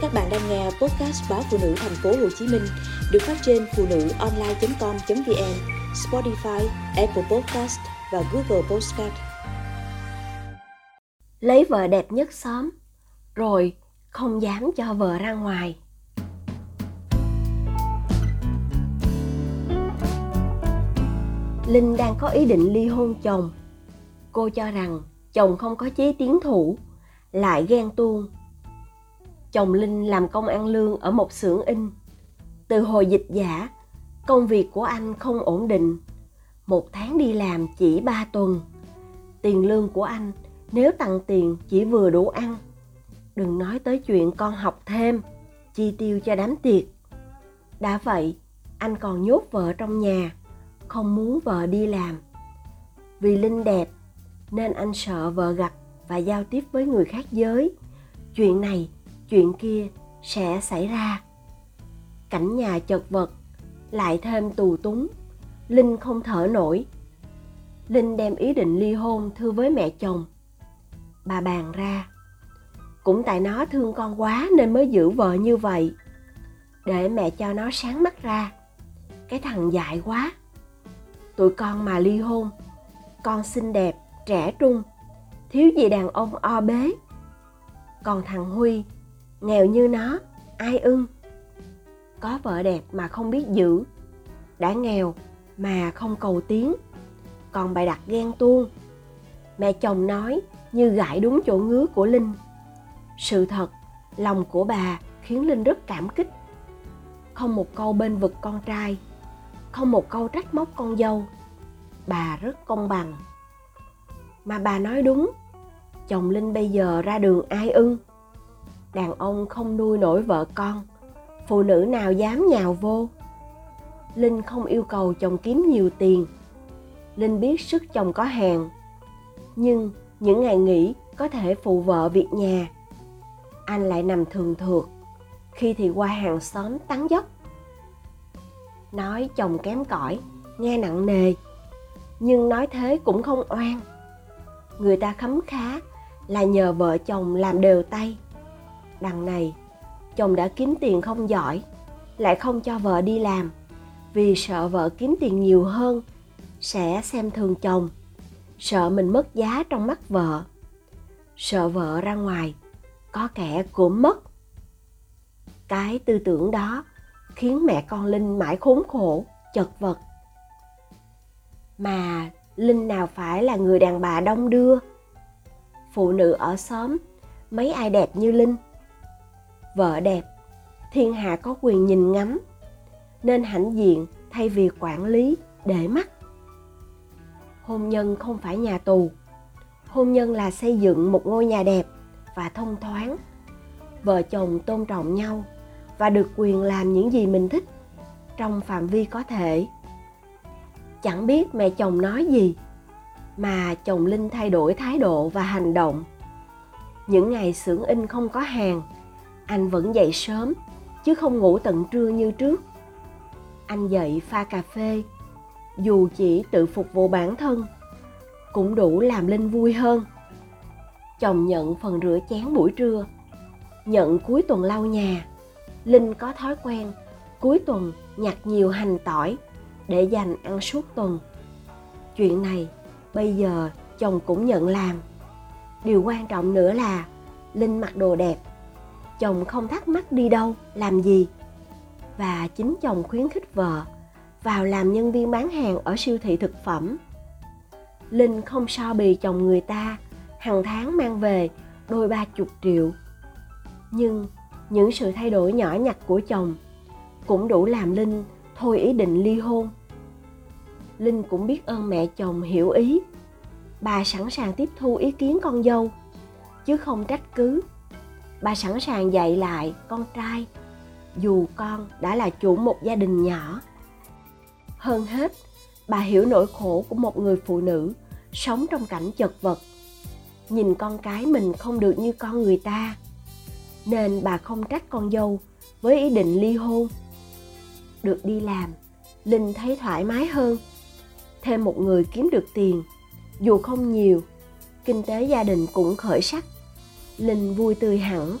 Các bạn đang nghe podcast báo phụ nữ thành phố Hồ Chí Minh được phát trên phụ nữ online.com.vn, Spotify, Apple Podcast và Google Podcast. Lấy vợ đẹp nhất xóm, rồi không dám cho vợ ra ngoài. Linh đang có ý định ly hôn chồng. Cô cho rằng chồng không có chí tiến thủ, lại ghen tuông chồng Linh làm công ăn lương ở một xưởng in. Từ hồi dịch giả, công việc của anh không ổn định. Một tháng đi làm chỉ ba tuần. Tiền lương của anh nếu tặng tiền chỉ vừa đủ ăn. Đừng nói tới chuyện con học thêm, chi tiêu cho đám tiệc. Đã vậy, anh còn nhốt vợ trong nhà, không muốn vợ đi làm. Vì Linh đẹp, nên anh sợ vợ gặp và giao tiếp với người khác giới. Chuyện này chuyện kia sẽ xảy ra. Cảnh nhà chật vật, lại thêm tù túng, linh không thở nổi. Linh đem ý định ly hôn thưa với mẹ chồng. Bà bàn ra, cũng tại nó thương con quá nên mới giữ vợ như vậy. Để mẹ cho nó sáng mắt ra, cái thằng dại quá. Tụi con mà ly hôn, con xinh đẹp, trẻ trung, thiếu gì đàn ông o bế. Còn thằng huy nghèo như nó, ai ưng? Có vợ đẹp mà không biết giữ. Đã nghèo mà không cầu tiến. Còn bài đặt ghen tuông. Mẹ chồng nói như gãi đúng chỗ ngứa của linh. Sự thật, lòng của bà khiến linh rất cảm kích. Không một câu bên vực con trai, không một câu trách móc con dâu. Bà rất công bằng. Mà bà nói đúng, chồng linh bây giờ ra đường ai ưng? Đàn ông không nuôi nổi vợ con. Phụ nữ nào dám nhào vô? Linh không yêu cầu chồng kiếm nhiều tiền. Linh biết sức chồng có hàng nhưng những ngày nghỉ có thể phụ vợ việc nhà. Anh lại nằm thường thượt. Khi thì qua hàng xóm tán dốc. Nói chồng kém cỏi, nghe nặng nề. Nhưng nói thế cũng không oan. Người ta khấm khá là nhờ vợ chồng làm đều tay đằng này. Chồng đã kiếm tiền không giỏi, lại không cho vợ đi làm. Vì sợ vợ kiếm tiền nhiều hơn, sẽ xem thường chồng. Sợ mình mất giá trong mắt vợ. Sợ vợ ra ngoài, có kẻ cũng mất. Cái tư tưởng đó khiến mẹ con linh mãi khốn khổ, chật vật. Mà linh nào phải là người đàn bà đông đưa? Phụ nữ ở xóm, mấy ai đẹp như linh? Vợ đẹp. Thiên hạ có quyền nhìn ngắm, nên hãnh diện thay vì quản lý để mắt. Hôn nhân không phải nhà tù. Hôn nhân là xây dựng một ngôi nhà đẹp và thông thoáng. Vợ chồng tôn trọng nhau và được quyền làm những gì mình thích trong phạm vi có thể. Chẳng biết mẹ chồng nói gì, mà chồng linh thay đổi thái độ và hành động. Những ngày xưởng in không có hàng anh vẫn dậy sớm, chứ không ngủ tận trưa như trước. Anh dậy pha cà phê, dù chỉ tự phục vụ bản thân, cũng đủ làm linh vui hơn. Chồng nhận phần rửa chén buổi trưa, nhận cuối tuần lau nhà. Linh có thói quen cuối tuần nhặt nhiều hành tỏi để dành ăn suốt tuần. Chuyện này bây giờ chồng cũng nhận làm. Điều quan trọng nữa là linh mặc đồ đẹp chồng không thắc mắc đi đâu, làm gì? Và chính chồng khuyến khích vợ vào làm nhân viên bán hàng ở siêu thị thực phẩm. Linh không so bì chồng người ta, hàng tháng mang về đôi ba chục triệu. Nhưng những sự thay đổi nhỏ nhặt của chồng cũng đủ làm linh thôi ý định ly hôn. Linh cũng biết ơn mẹ chồng hiểu ý. Bà sẵn sàng tiếp thu ý kiến con dâu, chứ không trách cứ bà sẵn sàng dạy lại con trai, dù con đã là chủ một gia đình nhỏ. Hơn hết, bà hiểu nỗi khổ của một người phụ nữ sống trong cảnh chật vật. Nhìn con cái mình không được như con người ta, nên bà không trách con dâu với ý định ly hôn. Được đi làm, linh thấy thoải mái hơn. Thêm một người kiếm được tiền, dù không nhiều, kinh tế gia đình cũng khởi sắc linh vui tươi hẳn.